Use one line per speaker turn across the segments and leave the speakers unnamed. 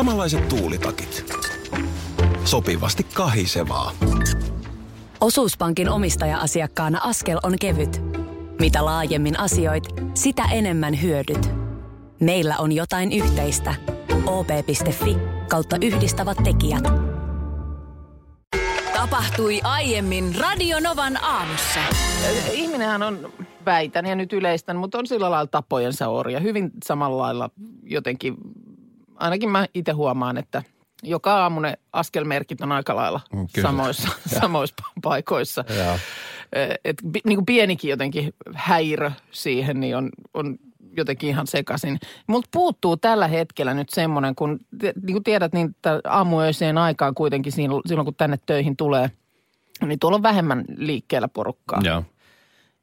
Samanlaiset tuulitakit. Sopivasti kahisevaa.
Osuuspankin omistaja-asiakkaana askel on kevyt. Mitä laajemmin asioit, sitä enemmän hyödyt. Meillä on jotain yhteistä. op.fi kautta yhdistävät tekijät. Tapahtui aiemmin Radionovan aamussa.
Ihminenhän on, väitän ja nyt yleistän, mutta on sillä lailla tapojensa orja. Hyvin samalla lailla jotenkin, ainakin mä itse huomaan, että joka aamu ne askelmerkit on aika lailla
Mm, kyllä.
samoissa, samoissa paikoissa.
Joo.
Et, niin kuin pienikin jotenkin häirö siihen, niin on, on jotenkin ihan sekaisin. Mutta puuttuu tällä hetkellä nyt semmoinen, kun niin kuin tiedät, niin aamuöiseen aikaan kuitenkin silloin, kun tänne töihin tulee, niin tuolla on vähemmän liikkeellä porukkaa.
Joo.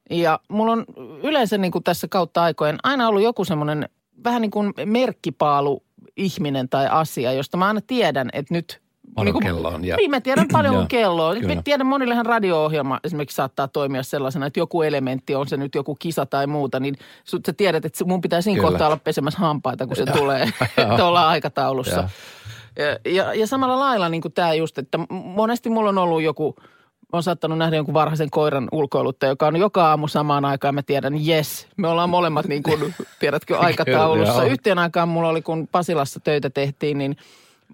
Ja mulla on yleensä niin kuin tässä kautta aikojen aina ollut joku semmoinen vähän niin kuin merkkipaalu ihminen tai asia, josta mä aina tiedän, että nyt...
Paljon
niin
kello on, ja-
Niin, mä tiedän paljon kuin kello on. Mä tiedän monillehan radio-ohjelma esimerkiksi saattaa toimia sellaisena, että joku elementti, on se nyt joku kisa tai muuta, niin sut sä tiedät, että mun pitää siinä
Kyllä.
kohtaa olla pesemässä hampaita, kun se tulee, että ollaan aikataulussa. Ja, ja, ja samalla lailla niin kuin tämä just, että monesti mulla on ollut joku, on saattanut nähdä jonkun varhaisen koiran ulkoilutta, joka on joka aamu samaan aikaan. Mä tiedän, yes, me ollaan molemmat niin kuin, tiedätkö, aikataulussa.
Kyllä.
Yhteen aikaan mulla oli, kun Pasilassa töitä tehtiin, niin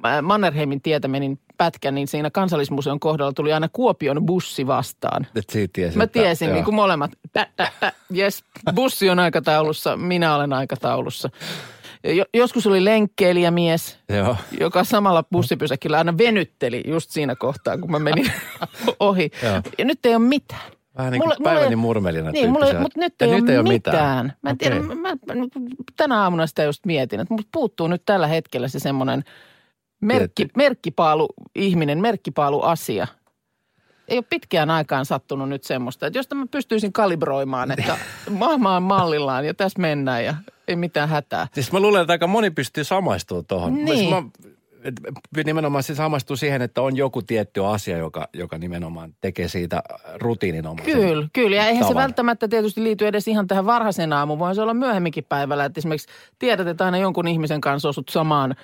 mä Mannerheimin tietä menin pätkä, niin siinä kansallismuseon kohdalla tuli aina Kuopion bussi vastaan.
Et siitä tiesin,
Mä
että-
tiesin,
joo.
niin kuin molemmat, tä, tä, tä, yes, bussi on aikataulussa, minä olen aikataulussa. Jo, joskus oli lenkkeilijämies,
Joo.
joka samalla bussipysäkillä aina venytteli just siinä kohtaa, kun mä menin ohi.
Joo.
Ja nyt ei ole mitään.
Vähän niin kuin päiväni murmelina
Niin, mulla,
tyyppisiä.
mutta nyt
Ja
ei,
nyt
ole,
ei ole
mitään.
mitään.
Mä en tiedä,
Okei.
mä, mä, tänä aamuna sitä just mietin, että musta puuttuu nyt tällä hetkellä se semmoinen merkki, merkkipaalu ihminen, merkkipaalu asia. Ei ole pitkään aikaan sattunut nyt semmoista, että josta mä pystyisin kalibroimaan, että maailma on mallillaan ja tässä mennään ja ei mitään hätää.
Siis mä luulen, että aika moni pystyy samaistumaan tuohon.
Niin.
Siis mä, et, nimenomaan se samaistuu siihen, että on joku tietty asia, joka, joka nimenomaan tekee siitä rutiininomaisen.
Kyllä, kyllä. Ja eihän se välttämättä tietysti liity edes ihan tähän varhaisen aamuun, vaan se olla myöhemminkin päivällä. Että esimerkiksi tiedät, että aina jonkun ihmisen kanssa osut samaan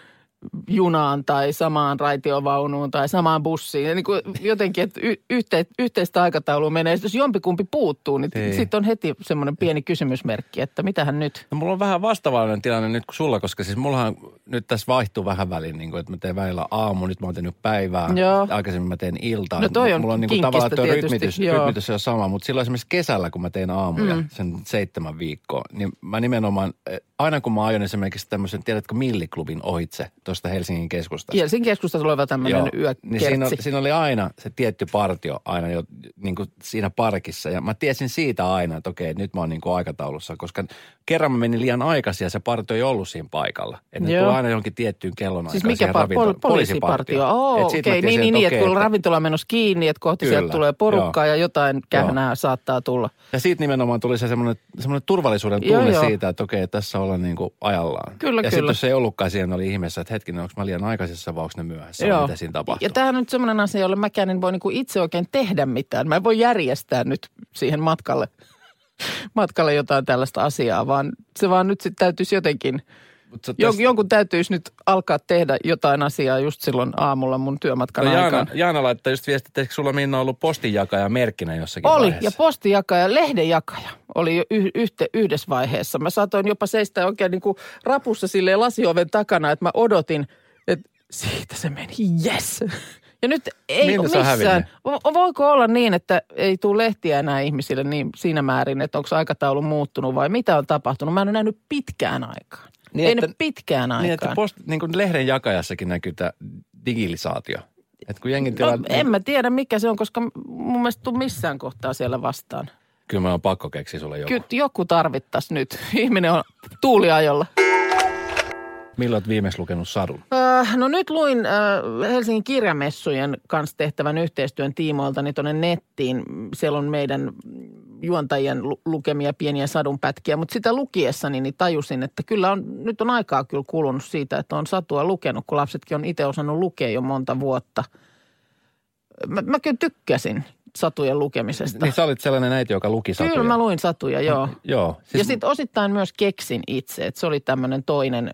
junaan tai samaan raitiovaunuun tai samaan bussiin. Ja niin kuin jotenkin, että y- yhte, yhteistä aikataulua menee. Jos jompikumpi puuttuu, niin sitten on heti semmoinen pieni kysymysmerkki, että mitähän nyt?
No mulla on vähän vastaavainen tilanne nyt kuin sulla, koska siis mullahan nyt tässä vaihtuu vähän väliin, niin kuin, että mä teen välillä aamu, nyt mä oon tehnyt päivää,
Joo.
aikaisemmin mä teen iltaa.
No toi on
Mulla on niin kuin tavallaan tuo rytmitys,
joo.
rytmitys on sama, mutta silloin esimerkiksi kesällä, kun mä tein aamuja mm. sen seitsemän viikkoa, niin mä nimenomaan, eh, aina kun mä ajon esimerkiksi tämmöisen, tiedätkö, milliklubin ohitse tuosta Helsingin keskustasta.
Helsingin keskustassa oleva tämmöinen yökertsi.
niin siinä, siinä oli aina se tietty partio aina jo niin kuin siinä parkissa. Ja mä tiesin siitä aina, että okei, nyt mä oon niin kuin aikataulussa, koska kerran mä menin liian aikaisin ja se partio ei ollut siinä paikalla. Että ne
Joo.
tulee aina johonkin tiettyyn kellonaikaan
Siis mikä
siihen
pa-
ravintolaan.
pol- poliisipartio?
Et
okei,
mä
niin, niin, niin, että
okei,
kun ravintola on menossa kiinni, että kohti
Kyllä,
sieltä tulee porukkaa
joo.
ja jotain kähnää saattaa tulla.
Ja siitä nimenomaan tuli se semmoinen, semmoinen turvallisuuden
Joo,
tunne
joo.
siitä, että okei, tässä ollaan niin kuin ajallaan.
Kyllä,
ja sitten jos se ei ollutkaan siihen, oli ihmeessä, että hetkinen, onko mä liian aikaisessa vai onko ne myöhässä, vai mitä siinä tapahtuu.
Ja tämähän on nyt semmoinen asia, jolle mäkään en voi niinku itse oikein tehdä mitään. Mä en voi järjestää nyt siihen matkalle, matkalle jotain tällaista asiaa, vaan se vaan nyt sitten täytyisi jotenkin,
Sä
jon,
tästä-
jonkun täytyisi nyt alkaa tehdä jotain asiaa just silloin aamulla mun työmatkan
No Jaana,
aikaan.
Jaana laittaa just viestit, että sulla Minna ollut postinjakaja merkkinä jossakin
Oli,
vaiheessa?
ja postijakaja, lehdenjakaja oli jo y- yhte, yhdessä vaiheessa. Mä saatoin jopa seistä oikein niin kuin rapussa silleen lasioven takana, että mä odotin, että siitä se meni, yes. Ja nyt ei
on
missään. Vo- Voiko olla niin, että ei tule lehtiä enää ihmisille niin siinä määrin, että onko aikataulu muuttunut vai mitä on tapahtunut? Mä en ole nähnyt pitkään aikaan.
Niin,
ei
että-
pitkään aikaan.
Niin, että post, niin kuin lehden jakajassakin näkyy tämä digilisaatio. Että kun jengi tilaa,
no, en mä tiedä mikä se on, koska mun mielestä tuu missään kohtaa siellä vastaan.
Kyllä mä on pakko keksiä sulle joku.
Kyllä joku tarvittaisi nyt. Ihminen on tuuliajolla.
Milloin oot viimeksi lukenut sadun?
Äh, no nyt luin äh, Helsingin kirjamessujen kanssa tehtävän yhteistyön tiimoilta niin tuonne nettiin. Siellä on meidän juontajien lu- lukemia pieniä sadunpätkiä, mutta sitä lukiessani niin tajusin, että kyllä on, nyt on aikaa kyllä kulunut siitä, että on satua lukenut, kun lapsetkin on itse osannut lukea jo monta vuotta. Mä, mä kyllä tykkäsin. satujen lukemisesta.
Niin sä olit sellainen äiti, joka luki satuja.
Kyllä mä luin satuja, joo.
Joo.
Siis ja sitten osittain myös keksin itse, että se oli tämmöinen toinen,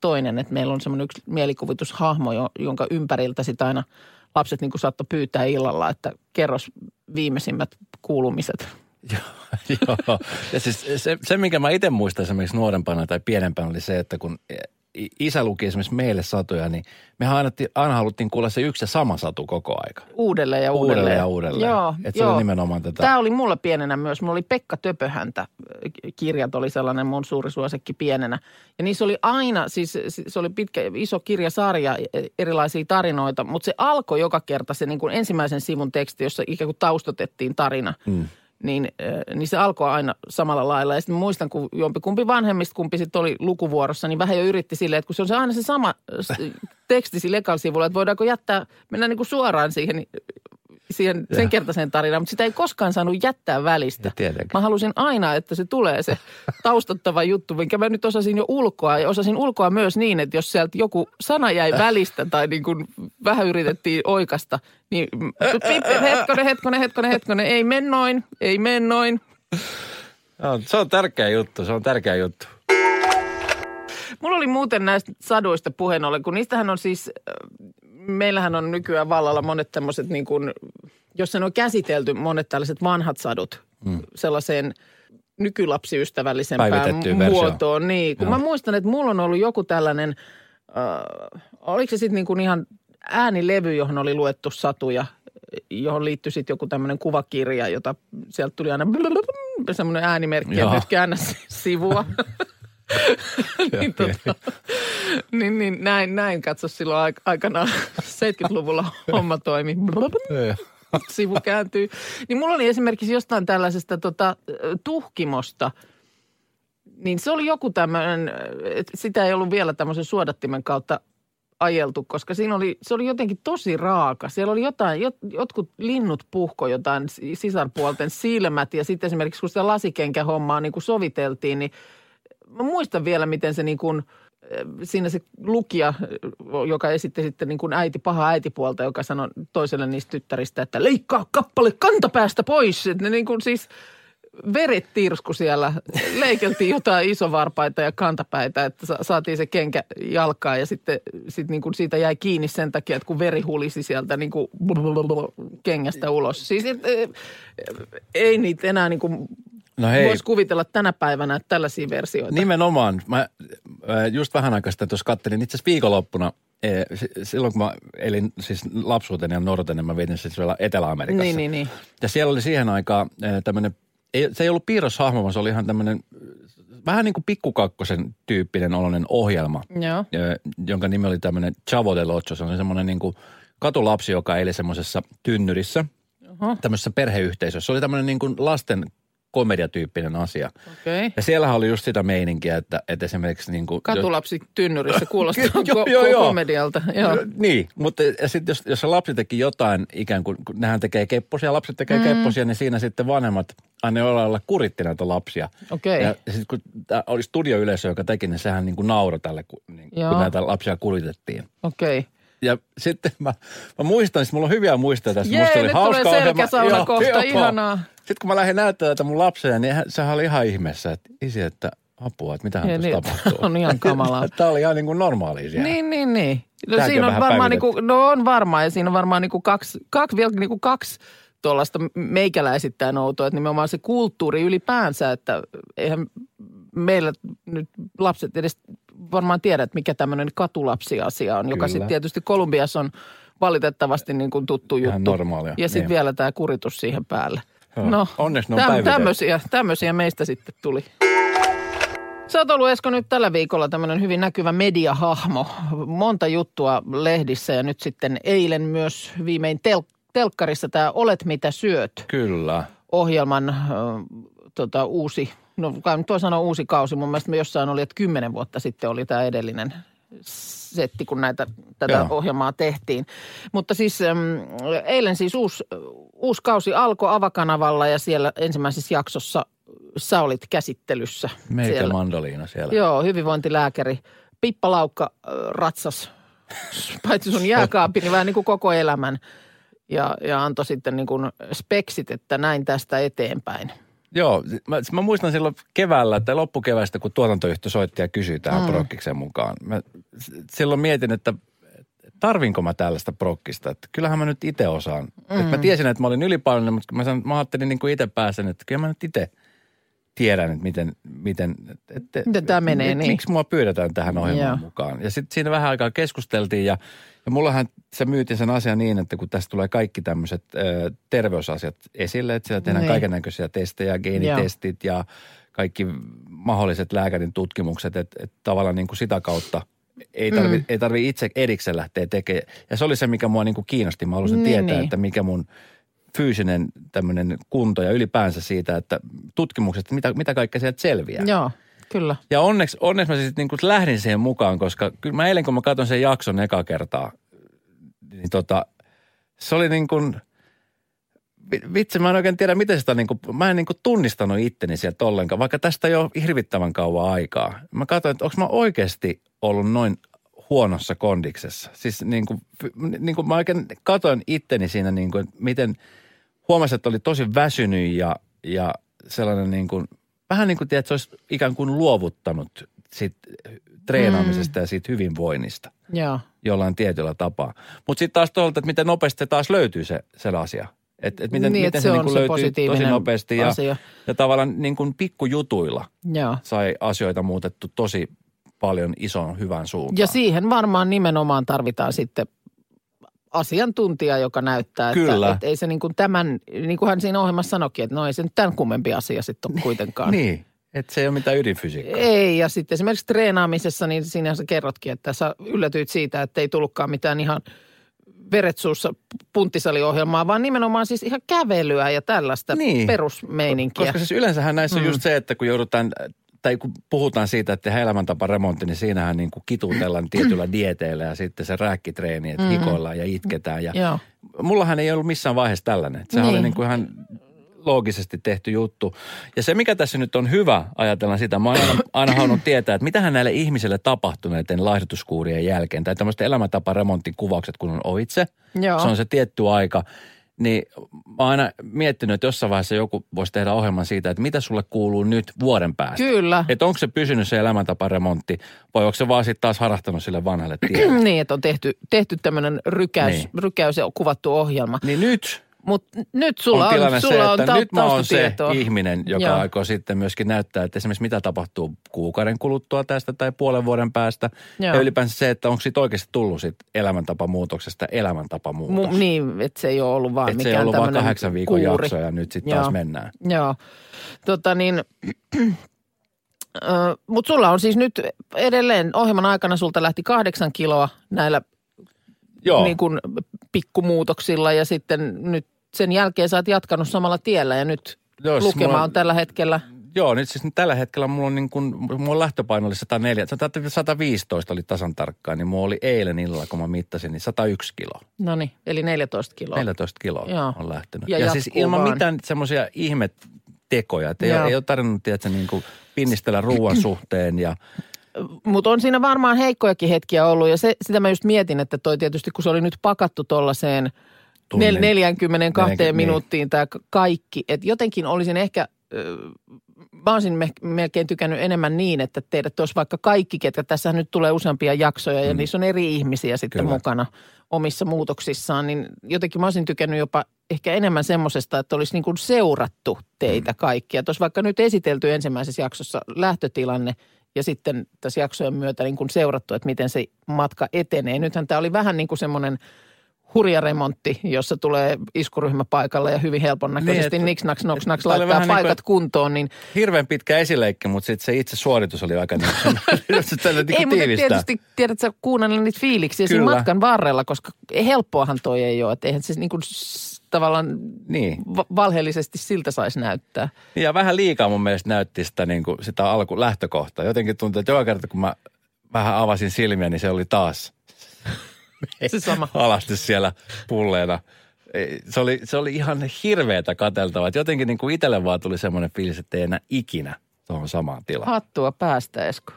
toinen, että meillä on semmoinen yksi mielikuvitushahmo, jo- jonka ympäriltä sitten aina lapset niin saattoi pyytää illalla, että kerros viimeisimmät kuulumiset.
Joo. Ja siis se, se, minkä mä itse muistan esimerkiksi nuorempana tai pienempänä oli se, että kun isä luki esimerkiksi meille satuja, niin mehän aina, aina haluttiin kuulla se yksi ja sama satu koko aika.
Uudelleen ja uudelleen.
Uudelleen ja uudelleen.
Joo,
Et se oli nimenomaan tätä-
Tämä oli mulla pienenä myös. Mulla oli Pekka Töpöhäntä. Kirjat oli sellainen mun suuri suosikki pienenä. Ja niissä oli aina, siis se oli pitkä, iso kirjasarja, erilaisia tarinoita, mutta se alkoi joka kerta se niin kuin ensimmäisen sivun teksti, jossa ikään kuin taustotettiin tarina. Mm. Niin, niin se alkoi aina samalla lailla. Ja sitten muistan, kun jompi kumpi vanhemmista, kumpi sitten oli lukuvuorossa, niin vähän jo yritti silleen, että kun se on se aina se sama teksti sillä sivulla, että voidaanko jättää, mennä niin kuin suoraan siihen siihen sen kertaiseen tarinaan, mutta sitä ei koskaan saanut jättää välistä. Mä halusin aina, että se tulee se taustattava juttu, minkä mä nyt osasin jo ulkoa. Ja osasin ulkoa myös niin, että jos sieltä joku sana jäi välistä tai niin kuin vähän yritettiin oikasta, niin hetkonen, hetkonen, hetkonen, hetkonen, ei mennoin, ei mennoin.
No, se on tärkeä juttu, se on tärkeä juttu.
Mulla oli muuten näistä saduista puheen ollen, kun niistähän on siis, äh, meillähän on nykyään vallalla monet tämmöiset niin kuin, jos sen on käsitelty monet tällaiset vanhat sadut mm. sellaiseen nykylapsiystävällisempään muotoon. Niin, kun
Joo.
mä muistan, että mulla on ollut joku tällainen, äh, oliko se sitten niin ihan äänilevy, johon oli luettu satuja, johon liittyi sitten joku tämmöinen kuvakirja, jota sieltä tuli aina semmoinen äänimerkki, että nyt käännä sivua. niin, tota, niin, niin näin, näin katso silloin aik- aikanaan 70-luvulla homma toimi. Sivu kääntyy. Niin mulla oli esimerkiksi jostain tällaisesta tota, tuhkimosta, niin se oli joku tämmöinen, sitä ei ollut vielä tämmöisen suodattimen kautta ajeltu, koska siinä oli, se oli jotenkin tosi raaka. Siellä oli jotain, jot, jotkut linnut puhko jotain si- sisarpuolten silmät ja sitten esimerkiksi kun sitä lasikenkähommaa niin kuin soviteltiin, niin mä muistan vielä, miten se niin kuin, siinä se lukija, joka esitti sitten niin kuin äiti, paha äitipuolta, joka sanoi toiselle niistä tyttäristä, että leikkaa kappale kantapäästä pois. Että ne niin kuin siis veret tirsku siellä, leikeltiin jotain isovarpaita ja kantapäitä, että sa- saatiin se kenkä jalkaan ja sitten sit niin kuin siitä jäi kiinni sen takia, että kun veri hulisi sieltä niin kuin kengästä ulos. Siis et, eh, ei niitä enää niin kuin
No hei,
voisi kuvitella tänä päivänä että tällaisia versioita.
nimenomaan. Mä äh, just vähän aikaa sitten tuossa kattelin itse asiassa viikonloppuna, eh, si- silloin kun mä elin siis lapsuuteni ja nuorteni, mä vietin siis vielä Etelä-Amerikassa.
Niin, niin, niin.
Ja siellä oli siihen aikaan tämmöinen, se ei ollut piirroshahmo, vaan se oli ihan tämmöinen vähän niin kuin pikkukakkosen tyyppinen oloinen ohjelma,
Joo.
ö, jonka nimi oli tämmöinen Chavo de Locho. Se oli semmoinen niin kuin katulapsi, joka eli semmoisessa tynnyrissä,
Oho.
tämmöisessä perheyhteisössä. Se oli tämmöinen niin kuin lasten komediatyyppinen asia.
Okei.
Ja siellähän oli just sitä meininkiä, että, että esimerkiksi niin kuin...
Katulapsi tynnyrissä kuulostaa
joo,
ko-
joo.
komedialta. Joo.
Niin, mutta ja sit jos, jos se lapsi teki jotain ikään kuin, kun nehän tekee kepposia, lapset tekee mm. kepposia, niin siinä sitten vanhemmat aina lailla kuritti näitä lapsia.
Okei.
Ja sitten kun tää oli studioyleisö, joka teki, niin sehän niin kuin nauroi tälle, kun, niin, kun näitä lapsia kuritettiin.
Okei. Okay.
Ja sitten mä, mä muistan, siis mulla on hyviä muistoja tässä.
Jee,
Musta oli
nyt
hauska
tulee selkäsauna
Joo,
kohta,
joo.
ihanaa.
Sitten kun mä lähdin näyttämään tätä mun lapselle, niin hän- sehän oli ihan ihmeessä, että isi, että apua, että mitähän tuossa
niin,
tapahtuu.
on ihan kamalaa.
Tämä oli ihan niin kuin normaalia siellä.
Niin, niin, niin. No
Tämäkin
siinä
on
on varmaan niinku,
päivitetty.
no on varmaan ja siinä on varmaan niinku kaksi, kaksi, vielä niinku kaksi tuollaista meikäläisittäin outoa, että nimenomaan se kulttuuri ylipäänsä, että eihän meillä nyt lapset edes varmaan tiedä, että mikä tämmöinen katulapsiasia on, joka
Kyllä.
sitten tietysti Kolumbiassa on valitettavasti niin kuin tuttu
Ihan
juttu.
normaalia,
Ja sitten
niin.
vielä tämä kuritus siihen päälle.
Joo.
No,
Onneksi ne on päivitetty.
tämmöisiä, tämmöisiä meistä sitten tuli. Sä oot ollut Esko nyt tällä viikolla tämmöinen hyvin näkyvä mediahahmo. Monta juttua lehdissä ja nyt sitten eilen myös viimein tel- telkkarissa tämä Olet mitä syöt
Kyllä.
ohjelman äh, tota, uusi, no voi sanoa uusi kausi. Mun mielestä me jossain oli, että kymmenen vuotta sitten oli tämä edellinen setti, kun näitä, tätä
Joo.
ohjelmaa tehtiin. Mutta siis äm, eilen siis uusi, uusi kausi alkoi Avakanavalla ja siellä ensimmäisessä jaksossa sä olit käsittelyssä.
Meikä
siellä.
mandoliina siellä.
Joo, hyvinvointilääkäri. Pippa Laukka äh, ratsas, paitsi sun jääkaappi, niin vähän niin kuin koko elämän. ja, ja antoi sitten niin kuin speksit, että näin tästä eteenpäin.
Joo, mä, mä muistan silloin keväällä tai loppukevästä, kun tuotantoyhtiö soitti ja kysyi tähän mm. prokkiksen mukaan. Mä silloin mietin, että tarvinko mä tällaista prokkista. Että kyllähän mä nyt itse osaan. Mm. Et mä tiesin, että mä olin ylipainoinen, mutta mä, sanon, mä ajattelin niin kuin itse pääsen, että kyllä mä nyt itse tiedän, että miten, miten, että,
Miten tää menee,
et,
niin.
Miksi mua pyydetään tähän ohjelmaan
Joo.
mukaan. Ja sitten siinä vähän aikaa keskusteltiin ja, ja mullahan se myytiin sen asian niin, että kun tästä tulee kaikki tämmöiset ö, terveysasiat esille, että siellä tehdään
Niin.
kaiken näköisiä testejä, geenitestit ja kaikki mahdolliset lääkärin tutkimukset, että, että tavallaan niin kuin sitä kautta ei tarvi, mm. ei tarvi itse erikseen lähteä tekemään. Ja se oli se, mikä mua niin kuin kiinnosti. Mä halusin
Niin,
tietää,
niin.
että mikä mun fyysinen tämmöinen kunto ja ylipäänsä siitä, että tutkimukset, mitä, mitä kaikkea sieltä selviää.
Joo, kyllä.
Ja onneksi, onneksi mä sitten niin lähdin siihen mukaan, koska kyllä mä eilen kun mä katson sen jakson eka kertaa, niin tota, se oli niin kuin, vi- vitsi mä en oikein tiedä miten sitä niin kuin, mä en niin kuin tunnistanut itteni sieltä ollenkaan, vaikka tästä jo hirvittävän kauan aikaa. Mä katsoin, että onko mä oikeasti ollut noin huonossa kondiksessa. Siis niin kuin, niin kuin mä oikein katsoin itteni siinä niin kuin, miten huomasin, että oli tosi väsynyt ja, ja sellainen niin kuin, vähän niin kuin tiedät, se olisi ikään kuin luovuttanut siitä treenaamisesta mm. ja siitä hyvinvoinnista
Joo.
jollain tietyllä tapaa. Mutta sitten taas tuolta, että miten nopeasti se taas löytyy se, se asia. Että et miten,
Niin,
miten se,
se
niin
se
löytyy tosi nopeasti ja,
asia.
ja tavallaan niin kuin pikkujutuilla
Joo.
sai asioita muutettu tosi paljon ison hyvän suuntaan.
Ja siihen varmaan nimenomaan tarvitaan sitten asiantuntija, joka näyttää,
Kyllä.
että, että ei se niin kuin tämän, niin kuin hän siinä ohjelmassa sanoikin, että no ei se nyt tämän kummempi asia sitten ole kuitenkaan.
Niin, että se ei ole mitään ydinfysiikkaa.
Ei, ja sitten esimerkiksi treenaamisessa, niin siinä sä kerrotkin, että sä yllätyit siitä, että ei tullutkaan mitään ihan veret suussa punttisaliohjelmaa, vaan nimenomaan siis ihan kävelyä ja tällaista
Niin.
perusmeininkiä.
Koska siis yleensähän näissä on just se, että kun joudutaan, tai kun puhutaan siitä, että tehdään elämäntaparemontti, niin siinähän niin kuin kitutellaan tietyllä dieteillä ja sitten se rääkkitreeni, että hikoillaan ja itketään. Ja
Joo.
mullahan ei ollut missään vaiheessa tällainen. Sehän
Niin.
oli niin kuin ihan loogisesti tehty juttu. Ja se, mikä tässä nyt on hyvä, ajatellaan sitä, mä oon aina, aina halunnut tietää, että mitähän näille ihmisille tapahtuu näiden laihdutuskuurien jälkeen. Tai tämmöiset elämäntaparemontin kuvaukset, kun on ohitse.
Joo.
Se on se tietty aika. Niin mä oon aina miettinyt, että jossain vaiheessa joku voisi tehdä ohjelman siitä, että mitä sulle kuuluu nyt vuoden päästä.
Kyllä.
Että onko se pysynyt se elämäntaparemontti vai onko se vaan sitten taas harrastanut sille vanhalle tielle.
niin, että on tehty, tehty tämmöinen rykäys,
niin.
rykäys ja kuvattu ohjelma.
niin nyt
Mutta nyt sulla
on
on,
tilanne
sulla
se,
on
että nyt mä oon se ihminen, joka
Joo.
aikoo sitten myöskin näyttää, että esimerkiksi mitä tapahtuu kuukauden kuluttua tästä tai puolen vuoden päästä.
Joo.
Ja ylipäänsä se, että onko siitä oikeasti tullut sit elämäntapamuutoksesta elämäntapamuutos.
Mu- niin, että se ei ole ollut vaan
se
mikään
ei ollut vaan kahdeksan viikon
kuuri.
jakso ja nyt sitten taas mennään.
Joo. Tota niin, mutta sulla on siis nyt edelleen ohjelman aikana sulta lähti kahdeksan kiloa näillä
Joo,
niin kuin pikkumuutoksilla ja sitten nyt sen jälkeen sä oot jatkanut samalla tiellä ja nyt
Joo, siis
lukema
mulla-
on tällä hetkellä.
Joo, nyt siis tällä hetkellä mulla on niin kuin, mulla lähtöpaino oli 104, 115 oli tasan tarkkaan, niin mulla oli eilen illalla, kun mä mittasin, niin 101 kiloa.
No niin, eli 14 kiloa.
14 kiloa
Joo.
on lähtenyt.
Ja
Ja, siis ilman
vaan.
mitään semmoisia ihmetekoja, että ei,
Joo.
ole- ei ole tarvinnut, tiedätkö, niin kuin pinnistellä ruoan suhteen ja
Mutta on siinä varmaan heikkojakin hetkiä ollut ja se, sitä mä just mietin, että toi tietysti kun se oli nyt pakattu tollaiseen
Tunnin.
nel, 42
Neljänky- niin.
minuuttiin tämä kaikki. Että jotenkin olisin ehkä, mä olisin me, melkein tykännyt enemmän niin, että teidät olisi vaikka kaikki, ketkä tässä nyt tulee useampia jaksoja ja niissä on eri ihmisiä sitten
Mm. Kyllä.
mukana omissa muutoksissaan, niin jotenkin mä olisin tykännyt jopa ehkä enemmän semmoisesta, että olisi niin kuin seurattu teitä
Mm.
kaikkia. Olisi vaikka nyt esitelty ensimmäisessä jaksossa lähtötilanne ja sitten tässä jaksojen myötä niin kuin seurattu, että miten se matka etenee. Nythän tämä oli vähän niin kuin semmoinen hurja remontti, jossa tulee iskuryhmä paikalle ja hyvin helpon näköisesti
Niin, että-
niks naks noks naks
tää oli
laittaa
niin kuin,
paikat
että-
kuntoon, niin
hirveän pitkä esileikki, mutta sitten se itse suoritus oli aika niin kuin, tällä niin
ei,
kuin
mutta tietysti tiedät sä kuunnella niitä fiiliksiä siinä matkan varrella, koska helppoahan toi ei ole. Että eihän se niin kuin tavallaan
Niin.
va- valheellisesti siltä saisi näyttää.
Ja vähän liikaa mun mielestä näytti sitä, niin kuin, sitä alku, lähtökohtaa. Jotenkin tuntui, että joka kerta kun mä vähän avasin silmiä, niin se oli taas
Se sama.
alasti siellä pulleena. Se oli, se oli ihan hirveätä kateltavaa. Et Jotenkin niin kuin itselle vaan tuli semmoinen fiilis, että ei enää ikinä tuohon samaan tilaan.
Hattua päästä, Esko.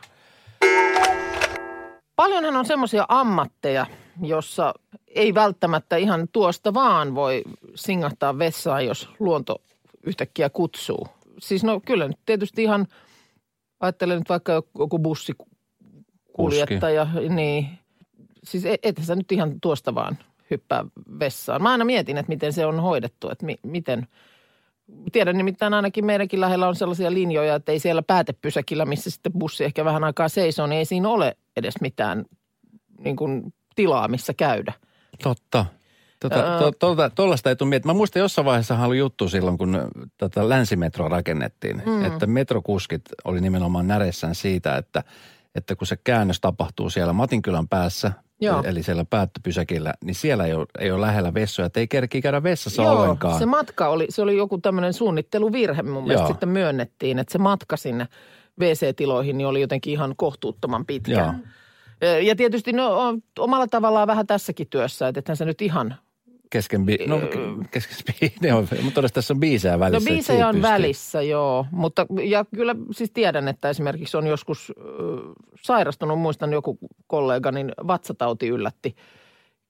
Paljonhan on semmoisia ammatteja, jossa ei välttämättä ihan tuosta vaan voi singahtaa vessaan, jos luonto yhtäkkiä kutsuu. Siis no kyllä nyt tietysti ihan, ajattelen nyt vaikka joku bussikuljettaja, niin siis e- ethän sä nyt ihan tuosta vaan hyppää vessaan. Mä aina mietin, että miten se on hoidettu, että mi- miten. Tiedän nimittäin ainakin meidänkin lähellä on sellaisia linjoja, että ei siellä päätepysäkillä, missä sitten bussi ehkä vähän aikaa seisoo, niin ei siinä ole edes mitään niin kuin tilaa, missä käydä.
Totta. Tota, to, to, tuollaista ei tule miettiä. Mä muistan jossain vaiheessa oli juttu silloin, kun tätä länsimetroa rakennettiin, mm. että metrokuskit oli nimenomaan näressään siitä, että, että kun se käännös tapahtuu siellä Matinkylän päässä,
Joo.
eli siellä päättöpysäkillä, niin siellä ei ole, ei ole lähellä vessoja, että ei kerkiä käydä vessassa
Joo,
ollenkaan.
se matka oli, se oli joku tämmöinen suunnitteluvirhe mun mielestä
Joo.
sitten myönnettiin, että se matka sinne WC-tiloihin niin oli jotenkin ihan kohtuuttoman pitkä.
Joo.
Ja tietysti no, omalla tavallaan vähän tässäkin työssä, että ethän se nyt ihan
Kesken, bi- no kesken bi- ne on, mutta todella tässä on biisejä
No
välissä. että
biisejä on
pystyy.
välissä, joo. Mutta ja kyllä siis tiedän, että esimerkiksi on joskus ö, sairastunut, muistan joku kollega, niin vatsatauti yllätti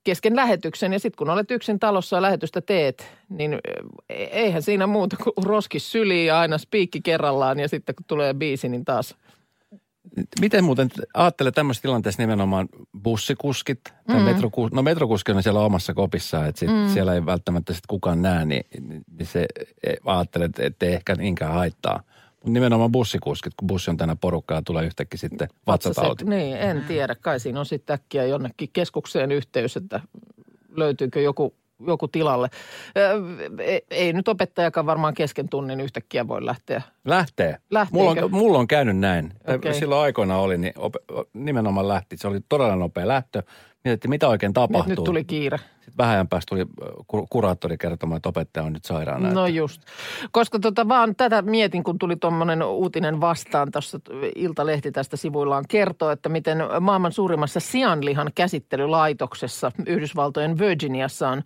kesken lähetyksen. Ja sitten kun olet yksin talossa ja lähetystä teet, niin ö, eihän siinä muuta kuin roskis syliin ja aina spiikki kerrallaan. Ja sitten kun tulee biisi, niin taas
Miten muuten ajattelee tämmöisessä tilanteessa nimenomaan bussikuskit tai mm. metrokuskit? No metrokuski on siellä omassa kopissaan, että sit mm. siellä ei välttämättä sit kukaan näe, niin, niin se e, ajattelee, että ei ehkä niinkään haittaa. Mutta nimenomaan bussikuskit, kun bussi on tänä porukkaa, tulee yhtäkkiä sitten vatsatauti.
Se, niin, en tiedä. Kai siinä on sitten äkkiä jonnekin keskukseen yhteys, että löytyykö joku, joku tilalle. Ö, ei, nyt opettajakaan varmaan kesken tunnin yhtäkkiä voi lähteä.
Lähtee.
Lähteekö?
Mulla on, mulla on käynyt näin.
Okei.
Silloin aikoina oli, niin ope, nimenomaan lähti. Se oli todella nopea lähtö. Mietittiin, mitä oikein
Nyt,
tapahtuu.
nyt tuli kiire.
Sitten vähän ajan päästä tuli kuraattori kertomaan, että opettaja on nyt sairaana.
No
että-
just. Koska tota vaan tätä mietin, kun tuli tuommoinen uutinen vastaan. Tuossa Iltalehti tästä sivuillaan kertoo, että miten maailman suurimmassa sianlihan käsittelylaitoksessa Yhdysvaltojen Virginiassa on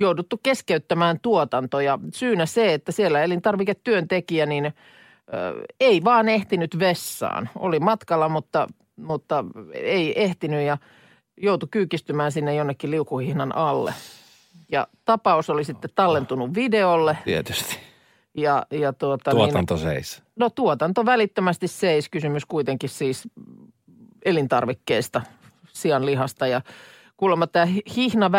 jouduttu keskeyttämään tuotanto. Ja syynä se, että siellä elintarviketyöntekijä niin ö, ei vaan ehtinyt vessaan. Oli matkalla, mutta, mutta ei ehtinyt ja joutui kyykistymään sinne jonnekin liukuhihnan alle. Ja tapaus oli sitten tallentunut videolle
Tietysti.
ja, ja tuota,
Tuotanto seis.
Niin, no tuotanto välittömästi seis. Kysymys kuitenkin siis elintarvikkeesta, sianlihasta ja kuulemma tämä hihna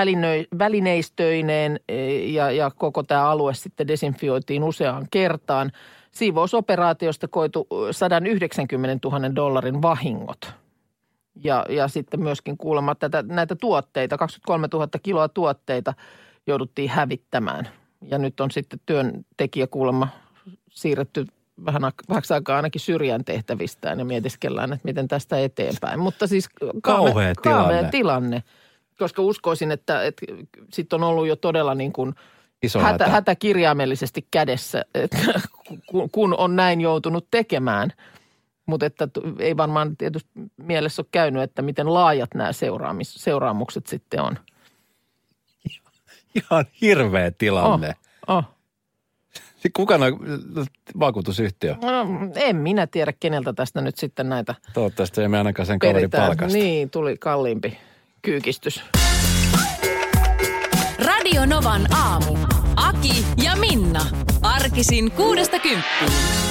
välineistöineen e, ja, ja koko tämä alue sitten desinfioitiin useaan kertaan. Siivousoperaatiosta koitu 190 000 dollarin vahingot. Ja, ja sitten myöskin kuulemma tätä, näitä tuotteita, 23 000 kiloa tuotteita jouduttiin hävittämään. Ja nyt on sitten työntekijä kuulemma siirretty vähän vähäksi aikaa ainakin syrjään tehtävistään ja mietiskellään, että miten tästä eteenpäin. Mutta siis
Kauhea
kauhea
tilanne.
tilanne, koska uskoisin, että, että sitten on ollut jo todella niin kuin
Iso
hätä,
hätä.
hätä kirjaimellisesti kädessä, että kun, kun on näin joutunut tekemään. Mutta että ei varmaan tietysti mielessä ole käynyt, että miten laajat nämä seuraamis, seuraamukset sitten on.
Ihan hirveä tilanne.
Oh, oh.
Oh. Kuka on vakuutusyhtiö?
No, en minä tiedä, keneltä tästä nyt sitten näitä
Toivottavasti emme ainakaan sen kaverin palkasta.
Niin, tuli kalliimpi kyykistys.
Radio Novan aamu. Aki ja Minna. Arkisin kuudesta kymppiin.